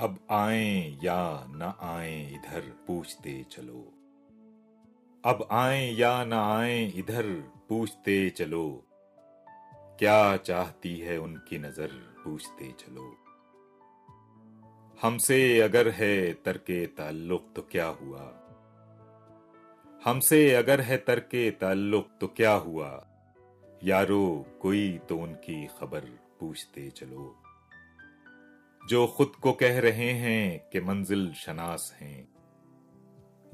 अब आए या न आए इधर पूछते चलो। अब आए या न आए इधर पूछते चलो। क्या चाहती है उनकी नज़र पूछते चलो। हमसे अगर है तरके ताल्लुक तो क्या हुआ? हमसे अगर है तरके ताल्लुक तो क्या हुआ? यारो कोई तो उनकी खबर पूछते चलो। जो खुद को कह रहे हैं कि मंजिल शनास हैं।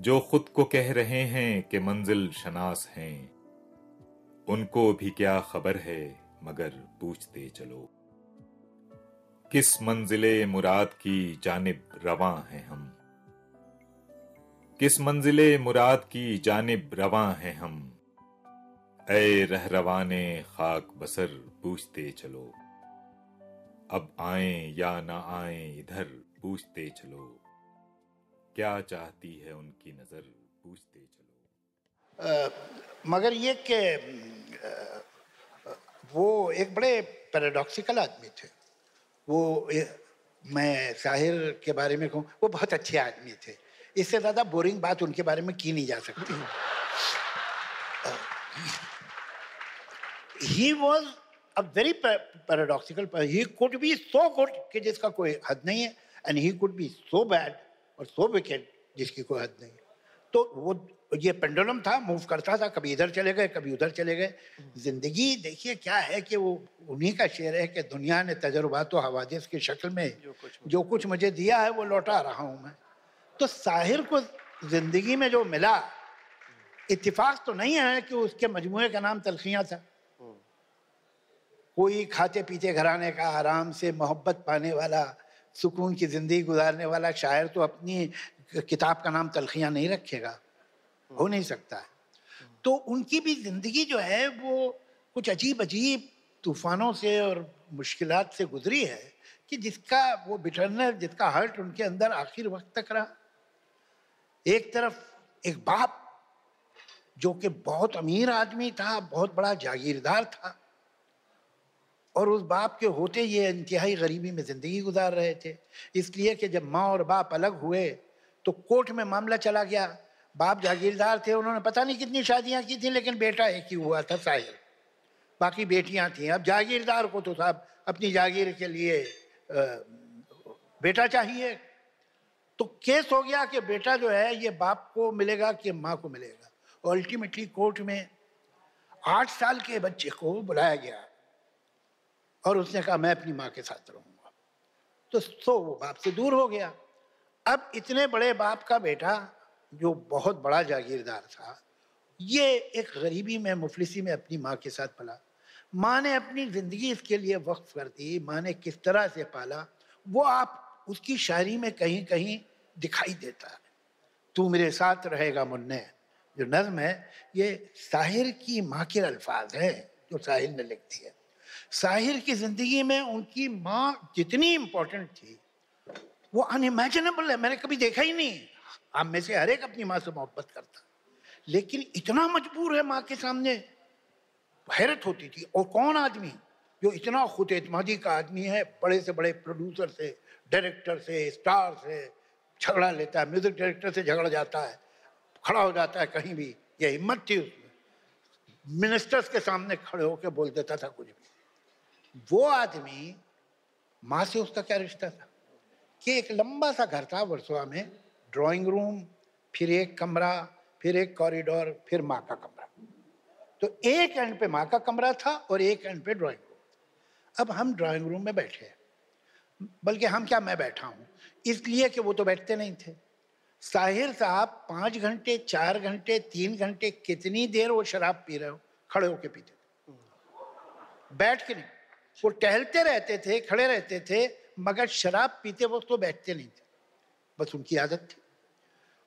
जो खुद को कह रहे हैं कि मंजिल शनास हैं। उनको भी क्या खबर है, मगर पूछते चलो। किस मंजिले मुराद की जानिब रवा हैं हम? किस मंजिले मुराद की जानिब रवा हैं हम? ऐ रहरवाने खाक बसर, पूछते चलो। अब आए या ना आए इधर पूछते चलो। क्या चाहती है उनकी नज़र पूछते चलो। आ, मगर ये कि वो एक बड़े पैराडॉक्सिकल आदमी थे। वो ए, मैं साहिर के बारे में कहूँ वो बहुत अच्छे आदमी थे। इससे ज़्यादा बोरिंग बात उनके बारे में की नहीं जा सकती। he was a very paradoxical person. He could be so good कि जिसका कोई हद नहीं है and he could be so bad और so wicked जिसकी कोई हद नहीं तो वो ये पेंडुलम था मूव करता था कभी इधर चले गए कभी उधर चले गए। ज़िंदगी देखिए क्या है कि वो उन्हीं का शेर है कि दुनिया ने तजुर्बात तो हवादिस की शक्ल में जो कुछ जो कुछ मुझे दिया है वो लौटा रहा हूँ मैं। तो साहिर को ज़िंदगी में जो मिला इत्तेफाक तो नहीं है कि उसके मजमू का नाम तलखियाँ था। कोई खाते पीते घराने का आराम से मोहब्बत पाने वाला, सुकून की ज़िंदगी गुजारने वाला शायर तो अपनी किताब का नाम तलखियाँ नहीं रखेगा। हो नहीं सकता। है तो उनकी भी ज़िंदगी जो है वो कुछ अजीब अजीब तूफ़ानों से और मुश्किल से गुजरी है कि जिसका वो बिटरनर जिसका हर्ट उनके अंदर आखिर वक्त तक रहा। एक तरफ़ एक बाप जो कि बहुत अमीर आदमी था, बहुत बड़ा जागीरदार था और उस बाप के होते ये इंतहाई गरीबी में ज़िंदगी गुजार रहे थे। इसलिए कि जब माँ और बाप अलग हुए तो कोर्ट में मामला चला गया। बाप जागीरदार थे, उन्होंने पता नहीं कितनी शादियाँ की थी, लेकिन बेटा एक ही हुआ था साहिर बाकी बेटियाँ थी। अब जागीरदार को तो साहब अपनी जागीर के लिए बेटा चाहिए। तो केस हो गया कि बेटा जो है, ये बाप को मिलेगा कि माँ को मिलेगा। और अल्टीमेटली कोर्ट में आठ साल के बच्चे को बुलाया गया। और उसने कहा, मैं अपनी माँ के साथ रहूँगा। तो सो वो बाप से दूर हो गया। अब इतने बड़े बाप का बेटा, जो बहुत बड़ा जागीरदार था, ये एक गरीबी में, मुफलिसी में अपनी माँ के साथ पला। माँ ने अपनी ज़िंदगी इसके लिए वक्फ कर दी, माँ ने किस तरह से पाला, वो आप उसकी शायरी में कहीं कहीं दिखाई देता है। तू मेरे साथ रहेगा मुन्ने। जो नज्म है, ये साहिर की माँ के अल्फाज हैं, जो साहिर ने लिख दिया साहिर की ज़िंदगी में उनकी माँ जितनी इंपॉर्टेंट थी, वो अनइमेजिनेबल है, मैंने कभी देखा ही नहीं। आप में से हर एक अपनी माँ से मोहब्बत करता। लेकिन इतना मजबूर है माँ के सामने, हैरत होती थी, और कौन आदमी जो इतना खुद एतमादी का आदमी है, बड़े से बड़े प्रोड्यूसर से डायरेक्टर से स्टार से, झगड़ा लेता है म्यूज़िक डायरेक्टर से झगड़ा जाता है, खड़ा हो जाता है कहीं भी यह हिम्मत थी उसमें। मिनिस्टर्स के सामने खड़े होकर बोल देता था कुछ भी। वो आदमी माँ से उसका क्या रिश्ता था? कि एक लंबा सा घर था वर्सोवा में ड्राइंग रूम फिर एक कमरा, फिर एक कॉरिडोर फिर माँ का कमरा। तो एक एंड पे माँ का कमरा था और एक एंड पे ड्राइंग रूम अब हम ड्राइंग रूम में बैठे हैं। बल्कि हम क्या, मैं बैठा हूँ। इसलिए कि वो तो बैठते नहीं थे। साहिर साहब पाँच घंटे, चार घंटे, तीन घंटे कितनी देर वो शराब पी रहे हो? खड़े होके पीते थे। बैठ के नहीं। वो टहलते रहते थे, खड़े रहते थे, मगर शराब पीते वक्त तो बैठते नहीं थे। बस उनकी आदत थी।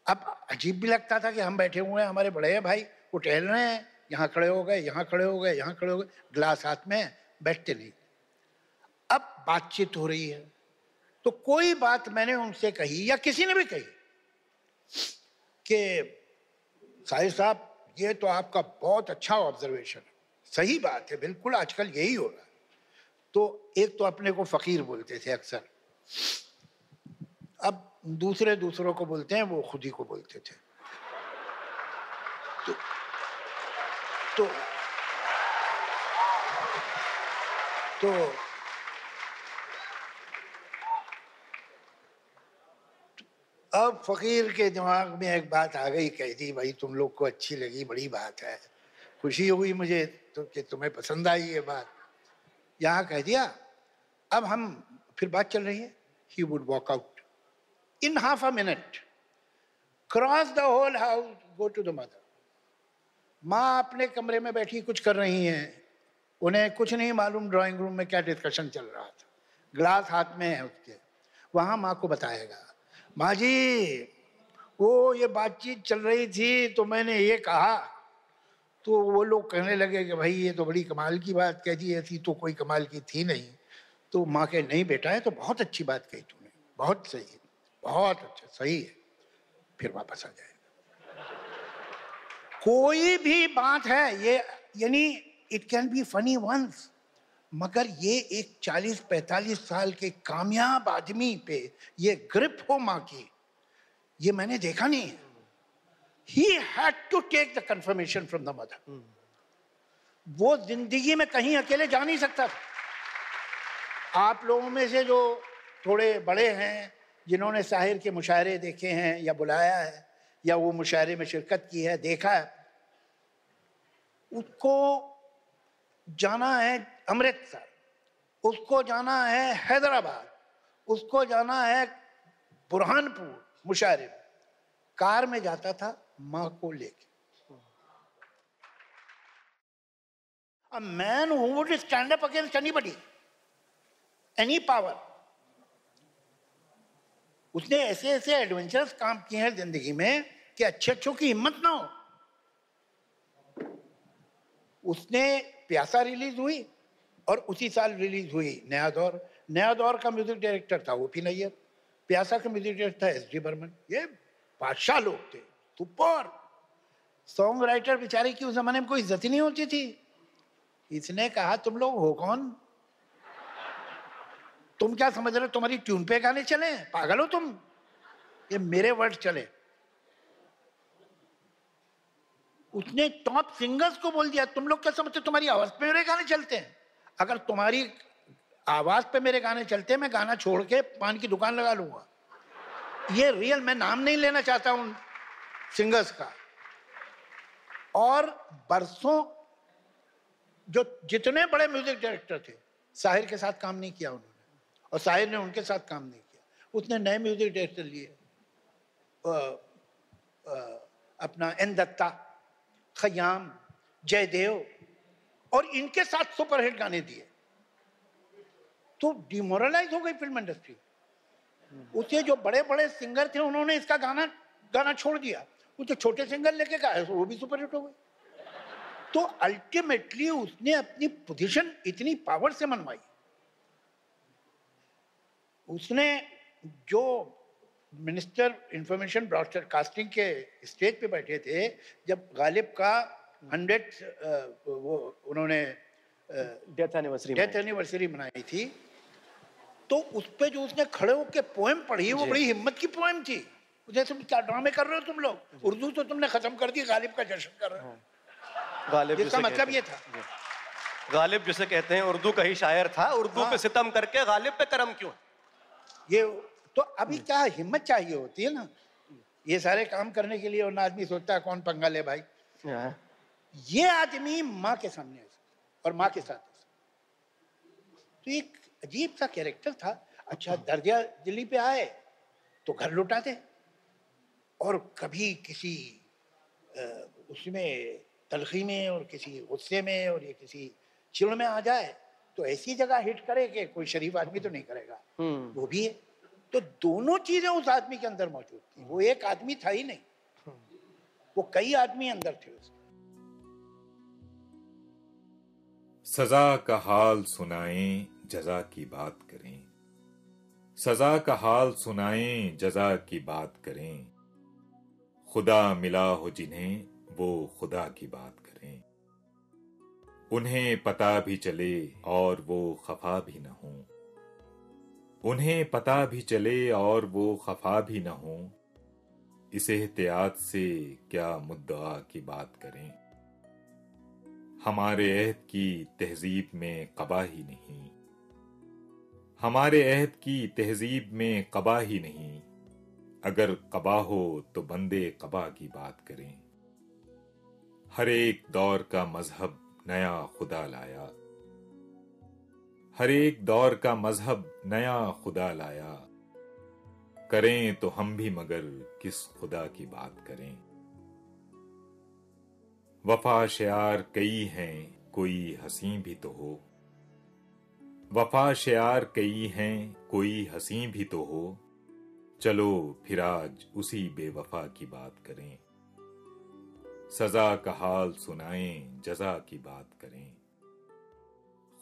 अब अजीब भी लगता था कि हम बैठे हुए हैं, हमारे बड़े हैं भाई, वो टहल रहे हैं, यहाँ खड़े हो गए, यहाँ खड़े हो गए, यहाँ खड़े हो गए, ग्लास हाथ में बैठते नहीं। अब बातचीत हो रही है। तो कोई बात मैंने उनसे कही या किसी ने भी कही कि साहिर साहब, ये तो आपका बहुत अच्छा ऑब्जर्वेशन है। सही बात है, बिल्कुल आजकल यही हो रहा है। तो एक तो अपने को फ़कीर बोलते थे अक्सर। अब दूसरे दूसरों को बोलते हैं वो खुद ही को बोलते थे। तो, तो तो अब फकीर के दिमाग में एक बात आ गई कह दी भाई तुम लोग को अच्छी लगी बड़ी बात है। खुशी हुई मुझे तो कि तुम्हें पसंद आई ये बात। यहाँ कह दिया, अब हम फिर बात चल रही है। He would walk out in half a minute cross the whole house go to the mother माँ अपने कमरे में बैठी कुछ कर रही हैं। उन्हें कुछ नहीं मालूम ड्राइंग रूम में क्या डिस्कशन चल रहा था। ग्लास हाथ में है उसके। वहाँ माँ को बताएगा, माँ जी, वो ये बातचीत चल रही थी तो मैंने ये कहा तो वो लोग कहने लगे कि भाई, ये तो बड़ी कमाल की बात कह दी, ऐसी तो कोई कमाल की थी नहीं। तो माँ के नहीं बेटा है तो बहुत अच्छी बात कही तूने, बहुत सही है बहुत अच्छा सही है। फिर वापस आ जाएगा। कोई भी बात है, ये यानी it can be funny once मगर ये एक 40-45 साल के कामयाब आदमी पे ये ग्रिप हो माँ की, ये मैंने देखा नहीं है। He had to take the confirmation from the mother वो ज़िंदगी में कहीं अकेले जा नहीं सकता था। आप लोगों में से जो थोड़े बड़े हैं जिन्होंने साहिर के मुशायरे देखे हैं या बुलाया है या वो मुशायरे में शिरकत की है देखा है उसको जाना है अमृतसर उसको जाना है हैदराबाद उसको जाना है बुरहानपुर मुशायरे कार में जाता था माँ को लेके। A man who would stand up against anybody, any. उसने ऐसे ऐसे एडवेंचरस काम किए हैं ज़िंदगी में कि अच्छे अच्छों की हिम्मत ना हो। उसने प्यासा रिलीज़ हुई और उसी साल रिलीज़ हुई नया दौर। नया दौर का म्यूज़िक डायरेक्टर था ओपी नैयर प्यासा का म्यूज़िक डायरेक्टर था एस डी बर्मन ये बादशाह लोग थे सुपर सॉन्ग राइटर बेचारे की उस जमाने में कोई इज़्ज़त ही नहीं होती थी। इसने कहा, तुम लोग हो कौन? तुम क्या समझ रहे हो, तुम्हारी ट्यून पे गाने चले पागल हो तुम? ये मेरे वर्ड चले उसने टॉप सिंगर्स को बोल दिया, तुम लोग क्या समझते तुम्हारी आवाज़ पे मेरे गाने चलते हैं? अगर तुम्हारी आवाज़ पे मेरे गाने चलते हैं, मैं गाना छोड़ के पान की दुकान लगा लूँगा। ये रियल मैं नाम नहीं लेना चाहता हूँ सिंगर्स का। और बरसों जो जितने बड़े म्यूज़िक डायरेक्टर थे, साहिर के साथ काम नहीं किया उन्होंने और साहिर ने उनके साथ काम नहीं किया। उसने नए म्यूज़िक डायरेक्टर लिए अपना एन दत्ता, खयाम, जयदेव और इनके साथ सुपरहिट गाने दिए। तो डिमोरलाइज हो गई फ़िल्म इंडस्ट्री उसे जो बड़े बड़े सिंगर थे उन्होंने इसका गाना गाना छोड़ दिया। जो छोटे सिंगर लेके गाए वो भी सुपरहिट हो गए। तो अल्टीमेटली उसने अपनी पोजीशन इतनी पावर से मनवाई। उसने जो मिनिस्टर इंफॉर्मेशन ब्रॉडकास्टिंग के स्टेज पे बैठे थे जब गालिब का हंड्रेड वो उन्होंने डेथ एनिवर्सरी डेथ एनिवर्सरी मनाई थी तो उस पर जो उसने खड़े होकर पोएम पढ़ी वो बड़ी हिम्मत की पोएम थी। जैसे क्या ड्रामे कर रहे हो तुम लोग? उर्दू तो तुमने खत्म कर दी गालिब का जश्न कर रहे हो। गालिब इसका मतलब ये था। गालिब जिसे कहते हैं उर्दू का ही शायर था। उर्दू हाँ। पे सितम करके गालिब पे करम क्यों? ये तो अभी क्या हिम्मत चाहिए होती है ना? ये सारे काम करने के लिए वरना आदमी सोचता है कौन पंगा ले भाई? हाँ। ये आदमी माँ के सामने और माँ के साथ तो एक अजीब सा कैरेक्टर था। अच्छा दर्जा दिल्ली पे आए तो घर लुटा दे। और कभी किसी उसमें तलखी में और किसी गुस्से में और ये किसी चिड़ में आ जाए तो ऐसी जगह हिट करे कि कोई शरीफ आदमी तो नहीं करेगा। हम्म। वो भी है। तो दोनों चीज़ें उस आदमी के अंदर मौजूद थी। वो एक आदमी था ही नहीं। वो कई आदमी अंदर थे उसके। सजा का हाल सुनाएँ। जजा की बात करें। सजा का हाल सुनाएँ, जजा की बात करें। खुदा मिला हो जिन्हें, वो खुदा की बात करें। उन्हें पता भी चले और वो खफा भी न हो। उन्हें पता भी चले और वो खफा भी न हो। इस एहतियात से क्या मुद्दा की बात करें? हमारे अहद की तहजीब में कबा ही नहीं। हमारे अहद की तहजीब में कबा ही नहीं। अगर कबा हो तो बंदे कबा की बात करें। हर एक दौर का मज़हब नया खुदा लाया। हर एक दौर का मज़हब नया खुदा लाया। करें तो हम भी मगर किस खुदा की बात करें। वफा शयार कई हैं, कोई हसी भी तो हो। वफा शयार कई हैं, कोई हसी भी तो हो। चलो फिर आज उसी बेवफा की बात करें। सजा का हाल सुनाएँ, जजा की बात करें।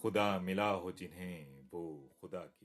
खुदा मिला हो जिन्हें, वो खुदा